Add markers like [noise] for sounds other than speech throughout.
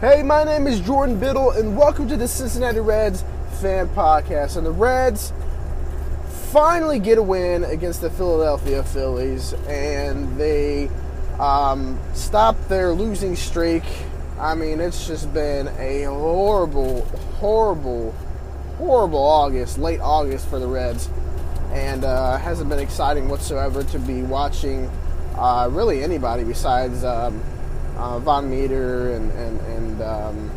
Hey, my name is Jordan Biddle, and welcome to the Cincinnati Reds fan podcast. And the Reds finally get a win against the Philadelphia Phillies, and they um, stop their losing streak. I mean, it's just been a horrible, horrible, horrible August, late August for the Reds, and uh, hasn't been exciting whatsoever to be watching uh, really anybody besides. Um, uh, VanMeter and and and um,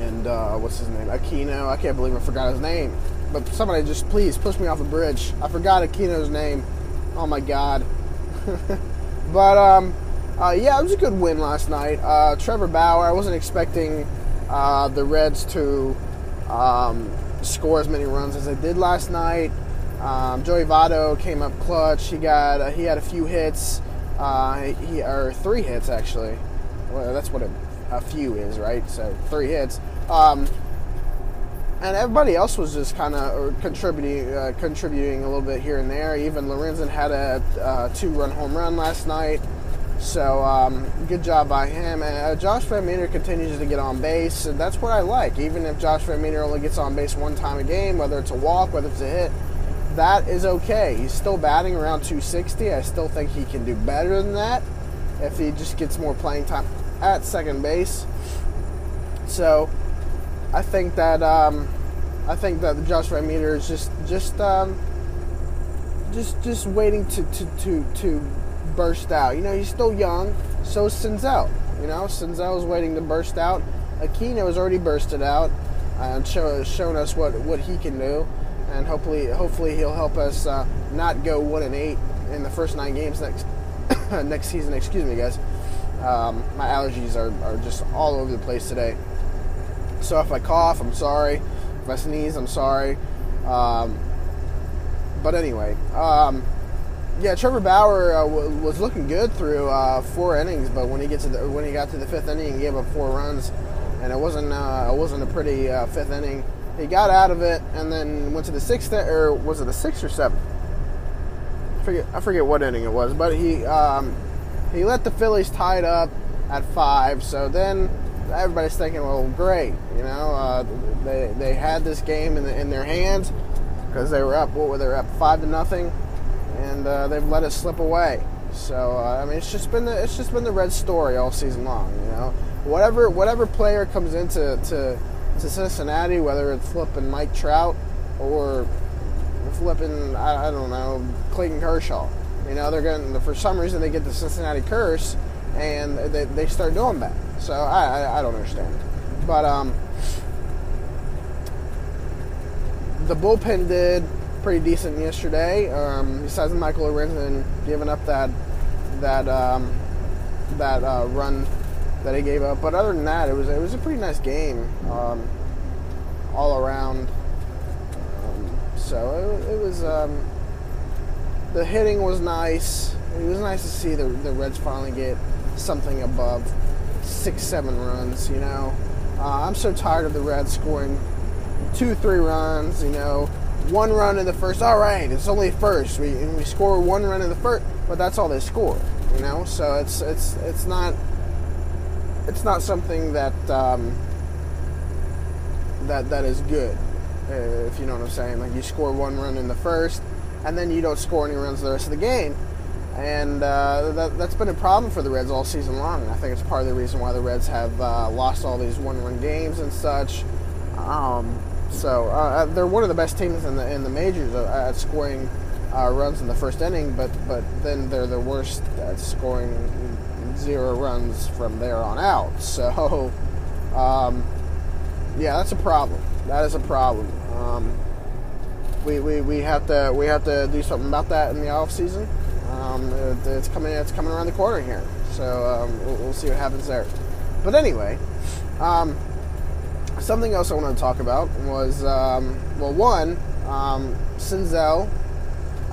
and uh, what's his name? Aquino. I can't believe I forgot his name. But somebody just please push me off a bridge. I forgot Aquino's name. Oh my god. [laughs] but um, uh, yeah, it was a good win last night. Uh, Trevor Bauer. I wasn't expecting the Reds to um, score as many runs as they did last night. Um, Joey Votto came up clutch. He got uh, he had a few hits. Uh, he or three hits actually. Well, that's what a, a few is, right? So three hits. Um, and everybody else was just kind of contributing, uh, contributing a little bit here and there. Even Lorenzen had a uh, two-run home run last night, so um, good job by him. And uh, Josh VanMeter continues to get on base, and that's what I like. Even if Josh VanMeter only gets on base one time a game, whether it's a walk, whether it's a hit, that is okay. He's still batting around 260. I still think he can do better than that if he just gets more playing time at second base. So I think that um, I think that Josh VanMeter is just just um, just just waiting to, to, to, to burst out. You know, he's still young. So is Senzel. You know, Senzel is waiting to burst out. Aquino has already bursted out and show, shown us what, what he can do and hopefully hopefully he'll help us uh, not go one and eight in the first nine games next [coughs] next season. Excuse me, guys. Um, my allergies are, are just all over the place today. So if I cough, I'm sorry. If I sneeze, I'm sorry. Um, but anyway, um, yeah, Trevor Bauer uh, w- was looking good through uh, four innings, but when he gets to the, when he got to the fifth inning, he gave up four runs, and it wasn't uh, it wasn't a pretty uh, fifth inning he got out of it and then went to the sixth, or was it the sixth or seventh? I forget, I forget what inning it was, but he um, he let the Phillies tie it up at five. So then everybody's thinking, well, great, you know, uh, they they had this game in, the, in their hands because they were up. What were they up five to nothing, and uh, they've let it slip away. So uh, I mean, it's just been the it's just been the red story all season long. You know, whatever whatever player comes into to to Cincinnati, whether it's flipping Mike Trout or flipping, I, I don't know, Clayton Kershaw. You know, they're going for some reason they get the Cincinnati curse and they, they start doing that. So I, I, I don't understand. But um, the bullpen did pretty decent yesterday. Um, besides Michael Lorenzen giving up that that um, that uh, run that he gave up. But other than that, it was it was a pretty nice game um, all around. Um, so it, it was um, the hitting was nice. It was nice to see the the Reds finally get something above six seven runs. You know, uh, I'm so tired of the Reds scoring two three runs. You know. One run in the first. All right, it's only first. We we score one run in the first, but that's all they score. You know, so it's it's it's not it's not something that um, that that is good. Uh, if you know what I'm saying, like you score one run in the first, and then you don't score any runs the rest of the game, and uh, that, has been a problem for the Reds all season long. And I think it's part of the reason why the Reds have uh, lost all these one-run games and such. Um, so uh, they're one of the best teams in the in the majors at scoring uh, runs in the first inning, but but then they're the worst at scoring zero runs from there on out. [laughs] So, um, yeah, that's a problem. That is a problem. Um, we, we, we have to we have to do something about that in the off season. Um, it, it's coming it's coming around the corner here, so um, we'll, we'll, see what happens there. But anyway, um, something else I wanted to talk about was um, well, one Senzel.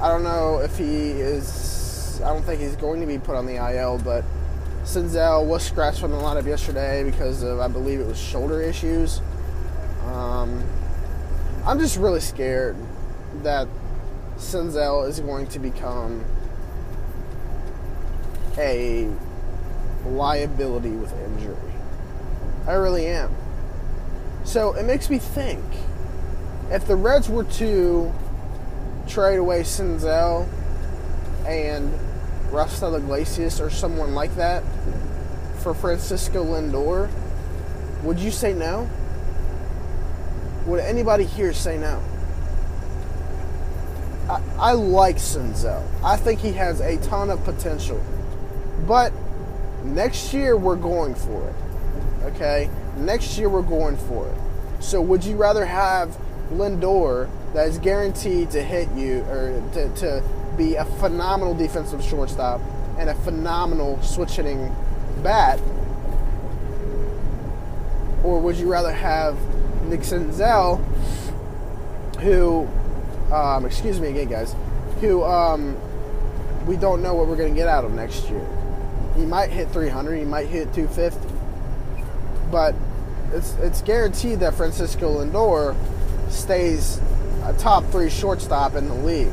I don't know if he is. I don't think he's going to be put on the IL, but Senzel was scratched from the lineup yesterday because of, I believe it was shoulder issues. Um, I'm just really scared. that Senzel is going to become a liability with injury. I really am. So it makes me think if the Reds were to trade away Senzel and Rafael Iglesias or someone like that for Francisco Lindor, would you say no? Would anybody here say no? I, I like Senzel. I think he has a ton of potential. But next year we're going for it. Okay? Next year we're going for it. So would you rather have Lindor that is guaranteed to hit you or to, to be a phenomenal defensive shortstop and a phenomenal switch hitting bat? Or would you rather have Nick Senzel, who, um, excuse me again, guys, who um, we don't know what we're going to get out of next year? He might hit 300, he might hit 250, but it's it's guaranteed that Francisco Lindor stays a top three shortstop in the league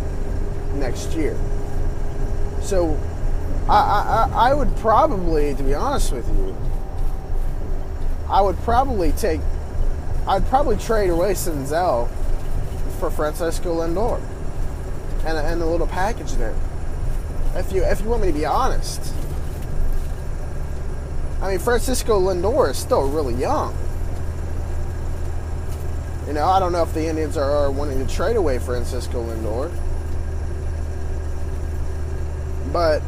next year. So I, I, I would probably, to be honest with you, I would probably take, I'd probably trade away Senzel for Francisco Lindor and a, and a little package there. If you if you want me to be honest, I mean Francisco Lindor is still really young. You know, I don't know if the Indians are, are wanting to trade away Francisco Lindor. But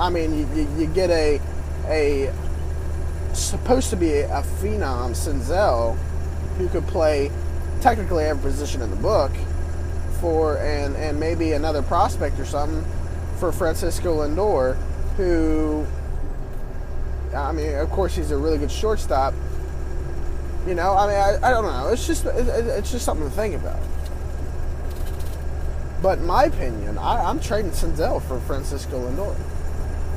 I mean, you, you, get a a supposed to be a phenom Senzel who could play technically every position in the book for and and maybe another prospect or something for Francisco Lindor, who I mean, of course, he's a really good shortstop you know, I mean, I, I don't know. It's just it, it's just something to think about. But in my opinion, I, I'm trading Senzel for Francisco Lindor.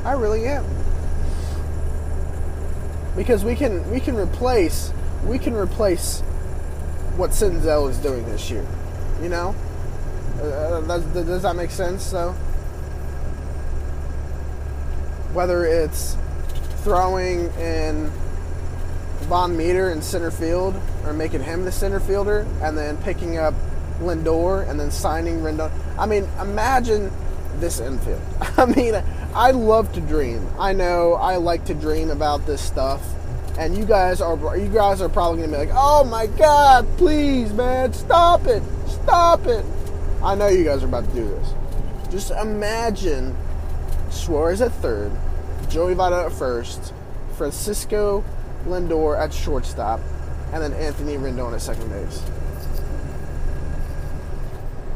I really am. Because we can we can replace we can replace what Senzel is doing this year. You know, uh, does, does that make sense? So whether it's throwing in VanMeter in center field, or making him the center fielder, and then picking up Lindor, and then signing Rendon. I mean, imagine this infield. [laughs] I mean, I love to dream. I know I like to dream about this stuff, and you guys are you guys are probably gonna be like, "Oh my God, please, man, stop it, stop it." I know you guys are about to do this. Just imagine Suarez at third, Joey Votto at first, Francisco Lindor at shortstop, and then Anthony Rendon at second base.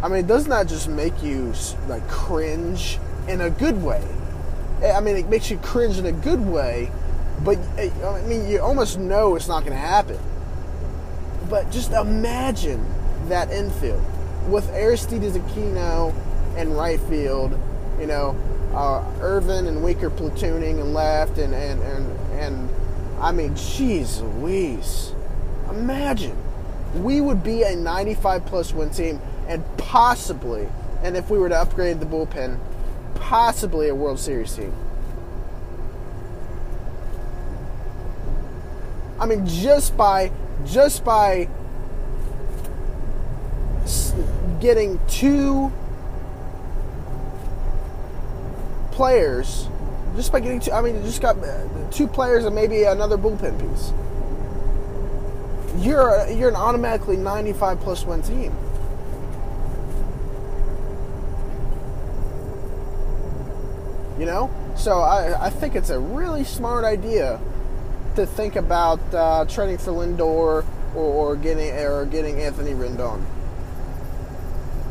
I mean, it doesn't that just make you like cringe in a good way? I mean, it makes you cringe in a good way, but I mean, you almost know it's not going to happen. But just imagine that infield with Aristides Aquino in right field, you know, uh, Ervin and Winker platooning and left, and and and and I mean, jeez Louise. Imagine. We would be a 95 plus win team and possibly, and if we were to upgrade the bullpen, possibly a World Series team. I mean, just by just by getting two players just by getting two, I mean, just got two players and maybe another bullpen piece. You're you're an automatically 95 one team. You know, so I I think it's a really smart idea to think about uh, trading for Lindor or, or getting or getting Anthony Rendon.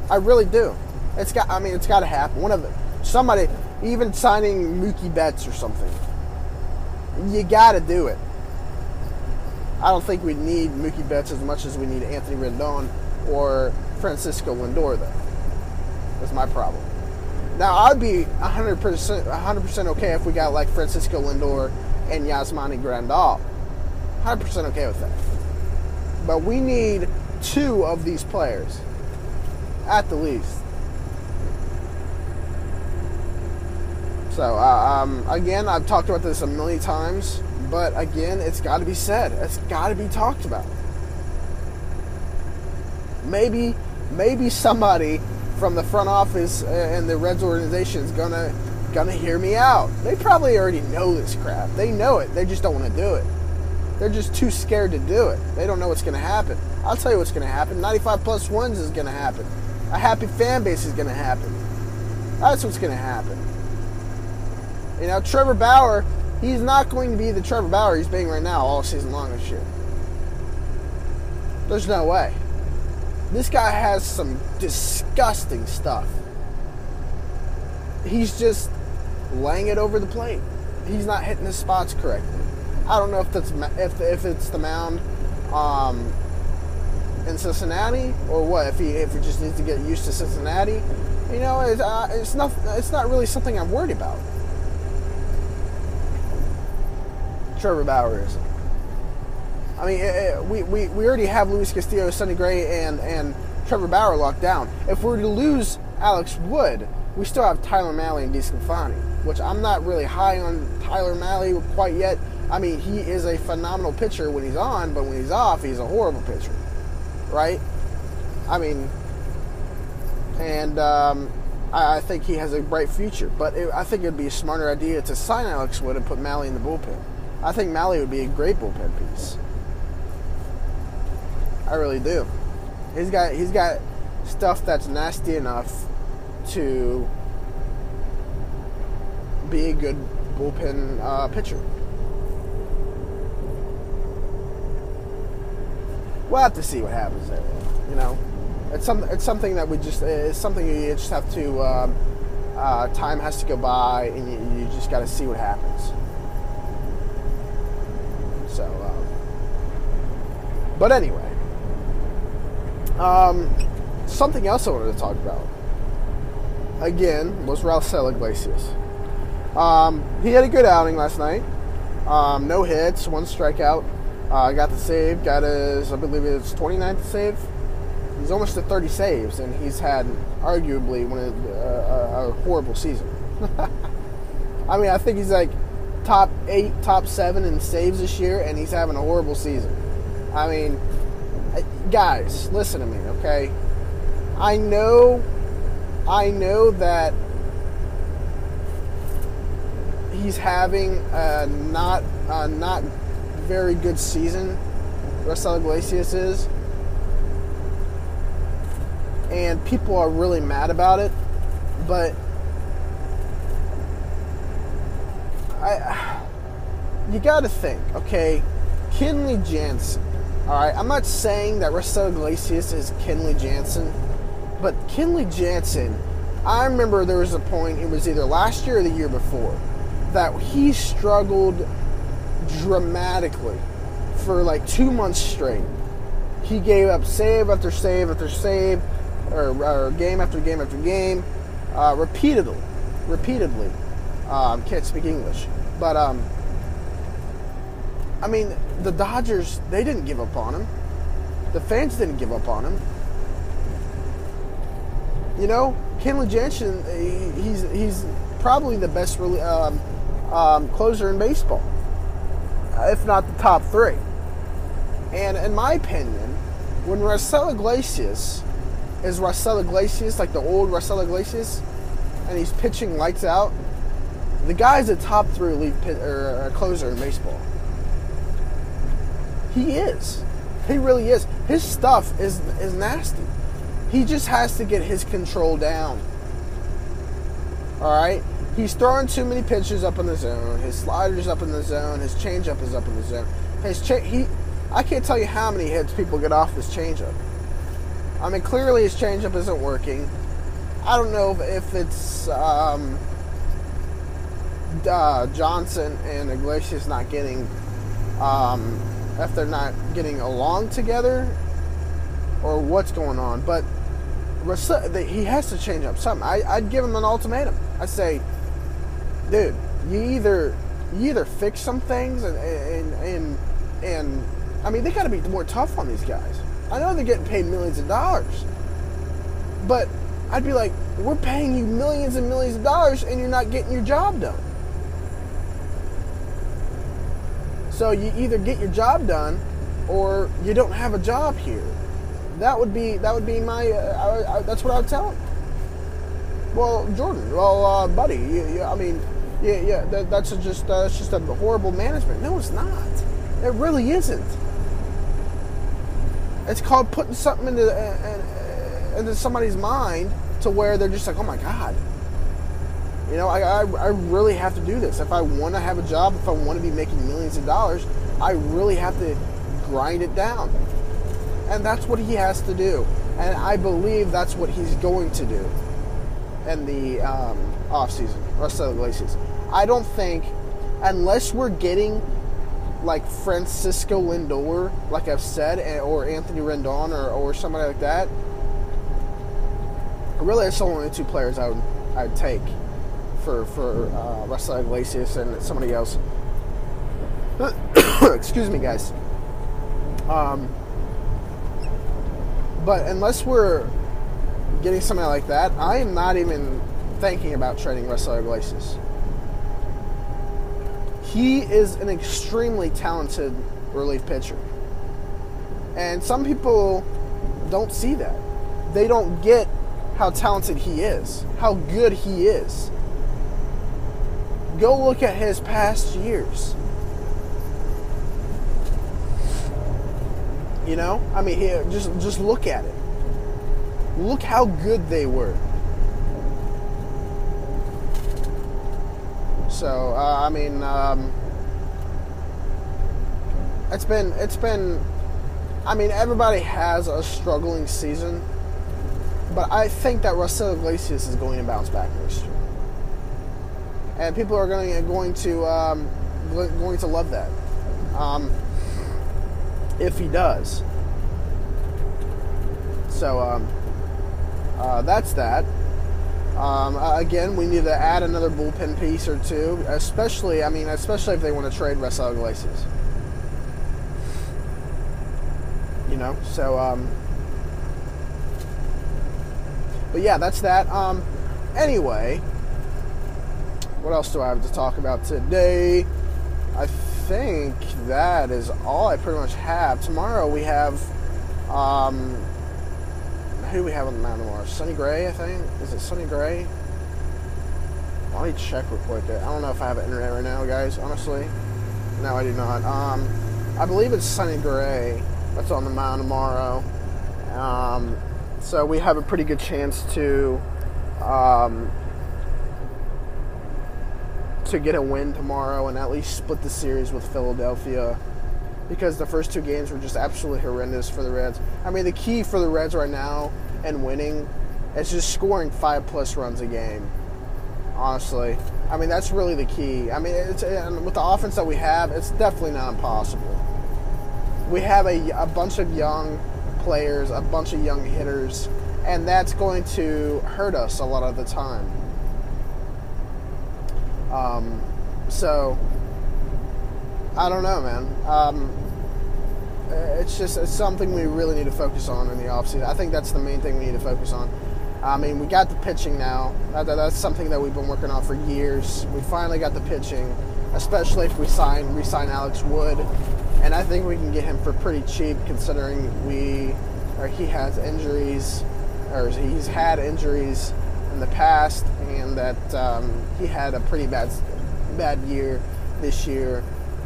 I really do. It's got. I mean, it's got to happen. One of them, somebody even signing Mookie Betts or something. You got to do it. I don't think we need Mookie Betts as much as we need Anthony Rendon or Francisco Lindor, though. That's my problem. Now, I'd be 100%, 100% okay if we got like Francisco Lindor and Yasmani Grandal. 100% okay with that. But we need two of these players. at the least. So, uh, um, again, I've talked about this a million times, but again, it's got to be said. It's got to be talked about. Maybe, maybe somebody from the front office uh, and the Reds organization is gonna gonna hear me out. They probably already know this crap. They know it. They just don't want to do it. They're just too scared to do it. They don't know what's gonna happen. I'll tell you what's gonna happen. 95 plus ones is gonna happen. A happy fan base is gonna happen. That's what's gonna happen. You know, Trevor Bauer, he's not going to be the Trevor Bauer he's being right now all season long this year. There's no way. This guy has some disgusting stuff. He's just laying it over the plate. He's not hitting his spots correctly. I don't know if that's if if it's the mound um, in Cincinnati or what. If he if he just needs to get used to Cincinnati, you know, it's, uh, it's not it's not really something I'm worried about. Trevor Bauer is. I mean, it, it, we, we, we already have Luis Castillo, Sonny Gray, and, and Trevor Bauer locked down. If we were to lose Alex Wood, we still have Tyler Mahle and DeSclafani, which I'm not really high on Tyler Mahle quite yet. I mean, he is a phenomenal pitcher when he's on, but when he's off, he's a horrible pitcher, right? I mean, and um, I, I, think he has a bright future. But it, I think it'd be a smarter idea to sign Alex Wood and put Mahle in the bullpen. I think Mahle would be a great bullpen piece. I really do. He's got he's got stuff that's nasty enough to be a good bullpen uh, pitcher. We'll have to see what happens there. You know, it's some it's something that we just it's something you just have to. Um, uh, time has to go by, and you, you just got to see what happens. So, um, but anyway, um, something else I wanted to talk about again was Raisel Iglesias. Um, he had a good outing last night. Um, no hits, one strikeout. Uh, got the save, got his, I believe it's 29th save. He's almost at 30 saves, and he's had arguably one of, uh, a horrible season. [laughs] I mean, I think he's like top eight, top seven in saves this year, and he's having a horrible season. I mean, guys, listen to me, okay? I know, I know that he's having a not a not very good season. Raisel Iglesias is, and people are really mad about it. But I, [sighs] you got to think, okay? Kenley Jansen all right, I'm not saying that Raisel Iglesias is Kenley Jansen, but Kenley Jansen, I remember there was a point, it was either last year or the year before, that he struggled dramatically for like two months straight. He gave up save after save after save, or, or game after game after game, uh, repeatedly, repeatedly. Um, can't speak English, but um, I mean, the Dodgers, they didn't give up on him. The fans didn't give up on him. You know, Kenley Jansen, he's he's probably the best um, um, closer in baseball, if not the top three. And in my opinion, when Raisel Iglesias is Raisel Iglesias, like the old Raisel Iglesias, and he's pitching lights out, the guy's a top three lead pit, or closer in baseball. He is. He really is. His stuff is is nasty. He just has to get his control down. All right. He's throwing too many pitches up in the zone. His sliders up in the zone. His changeup is up in the zone. His cha- he, I can't tell you how many hits people get off this changeup. I mean, clearly his changeup isn't working. I don't know if it's um, uh, Johnson and Iglesias not getting um, if they're not getting along together or what's going on. But he has to change up something. I, would give him an ultimatum. I say, dude, you either you either fix some things and and and, and I mean they got to be more tough on these guys. I know they're getting paid millions of dollars, But I'd be like, we're paying you millions and millions of dollars and you're not getting your job done. So you either get your job done or you don't have a job here. That would be that would be my uh, I, I, that's what I would tell him. Well, Jordan, well, uh, buddy, you, you, I mean, yeah, yeah, that, that's just uh, that's just a horrible management. No, it's not. It really isn't. It's called putting something into uh, into somebody's mind to where they're just like, oh my god, you know, I, I, I really have to do this. If I want to have a job, if I want to be making millions of dollars, I really have to grind it down. And that's what he has to do. And I believe that's what he's going to do in the um, off season, rest of the Iglesias. I don't think, unless we're getting like Francisco Lindor, like I've said, or Anthony Rendon, or, or somebody like that, really, it's only two players I would I'd take for for uh, Raisel Iglesias and somebody else. [coughs] Excuse me, guys. Um, but unless we're getting somebody like that, I am not even thinking about trading Raisel Iglesias. He is an extremely talented relief pitcher. And some people don't see that. They don't get how talented he is, how good he is. Go look at his past years. You know, I mean, here, just just look at it. Look how good they were. So, uh, I mean, um, it's been it's been. I mean, everybody has a struggling season, but I think that Raisel Iglesias is going to bounce back next year and people are going to going to um, going to love that um, if he does. So um, uh, that's that. Um, again, we need to add another bullpen piece or two, especially I mean, especially if they want to trade Raisel Iglesias. You know, so um, but yeah, that's that. Um, anyway, what else do I have to talk about today? I think that is all I pretty much have. Tomorrow we have, um, who do we have on the mound tomorrow? Sonny Gray, I think. Is it Sonny Gray? Let me check real quick. I don't know if I have internet right now, guys. Honestly, no, I do not. Um, I believe it's Sonny Gray that's on the mound tomorrow. Um, so we have a pretty good chance to um, to get a win tomorrow and at least split the series with Philadelphia because the first two games were just absolutely horrendous for the Reds. I mean, the key for the Reds right now and winning is just scoring five plus runs a game. Honestly, I mean that's really the key. I mean, it's and with the offense that we have, it's definitely not impossible. We have a, a bunch of young players, a bunch of young hitters, and that's going to hurt us a lot of the time. Um, so I don't know, man. Um, it's just it's something we really need to focus on in the offseason. I think that's the main thing we need to focus on. I mean, we got the pitching now. That, that, that's something that we've been working on for years. We finally got the pitching, especially if we sign re-sign Alex Wood, and I think we can get him for pretty cheap considering we or he has injuries or he's had injuries in the past, and that um, he had a pretty bad bad year this year.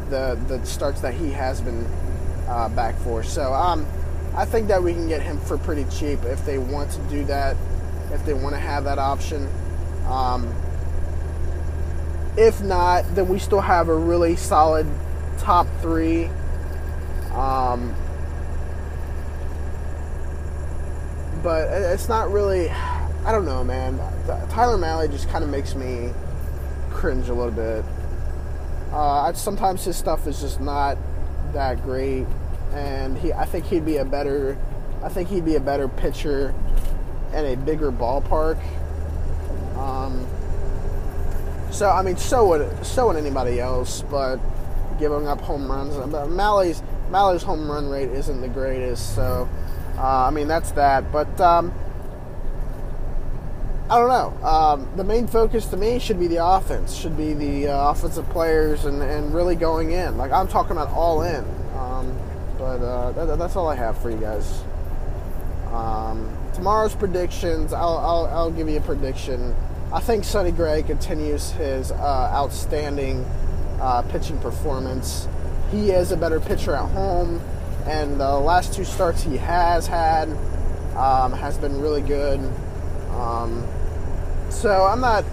The the starts that he has been uh, back for. So um, I think that we can get him for pretty cheap if they want to do that, if they want to have that option. Um, if not, then we still have a really solid top three. Um, but it's not really I don't know, man. Tyler Mahle just kind of makes me cringe a little bit. Uh, sometimes his stuff is just not that great, and he I think he'd be a better I think he'd be a better pitcher in a bigger ballpark. Um, so I mean, so would so would anybody else, but giving up home runs. But Mahle's Mahle's home run rate isn't the greatest, so uh, I mean that's that. But um, I don't know. Um, the main focus to me should be the offense, should be the uh, offensive players, and, and really going in. Like I'm talking about all in. Um, but uh, that, that's all I have for you guys. Um, tomorrow's predictions. I'll, I'll, I'll give you a prediction. I think Sonny Gray continues his uh, outstanding uh, pitching performance. He is a better pitcher at home, and the last two starts he has had um, has been really good. Um, so I'm not.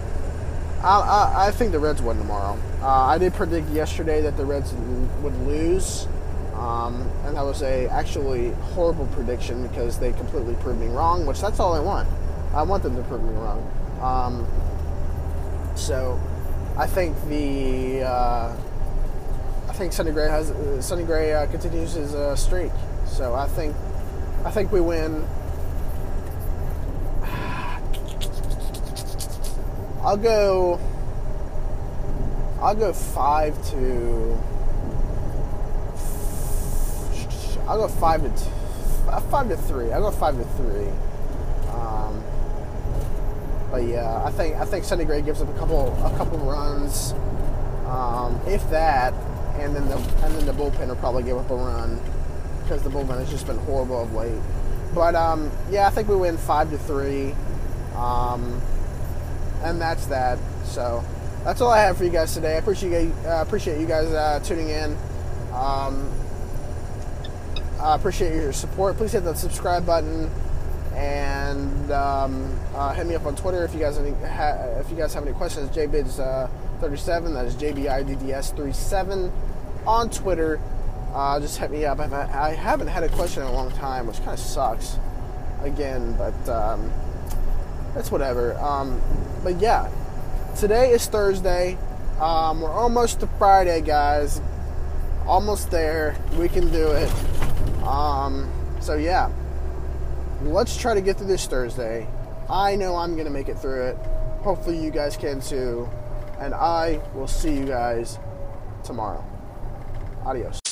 I, I, I, think the Reds win tomorrow. Uh, I did predict yesterday that the Reds would lose, um, and that was a actually horrible prediction because they completely proved me wrong. Which that's all I want. I want them to prove me wrong. Um, so I think the uh, I think Sonny Gray has Sonny Gray uh, continues his uh, streak. So I think I think we win I'll go. I'll go five to. I'll go five to five to three. I'll go five to three. Um, but yeah, I think I think Sonny Gray gives up a couple a couple runs, um, if that, and then the and then the bullpen will probably give up a run because the bullpen has just been horrible of late. But um, yeah, I think we win five to three. Um, and that's that. So that's all I have for you guys today. I appreciate uh, appreciate you guys uh, tuning in. Um, I appreciate your support. Please hit that subscribe button and um, uh, hit me up on Twitter if you guys any, ha- if you guys have any questions. JBids uh, 37. That is JBIDDS 37 on Twitter. Uh, just hit me up. I've, I haven't had a question in a long time, which kind of sucks. Again, but. Um, that's whatever. Um, but yeah, today is Thursday. Um, we're almost to Friday, guys. Almost there. We can do it. Um, so yeah, let's try to get through this Thursday. I know I'm gonna make it through it. Hopefully, you guys can too. And I will see you guys tomorrow. Adios.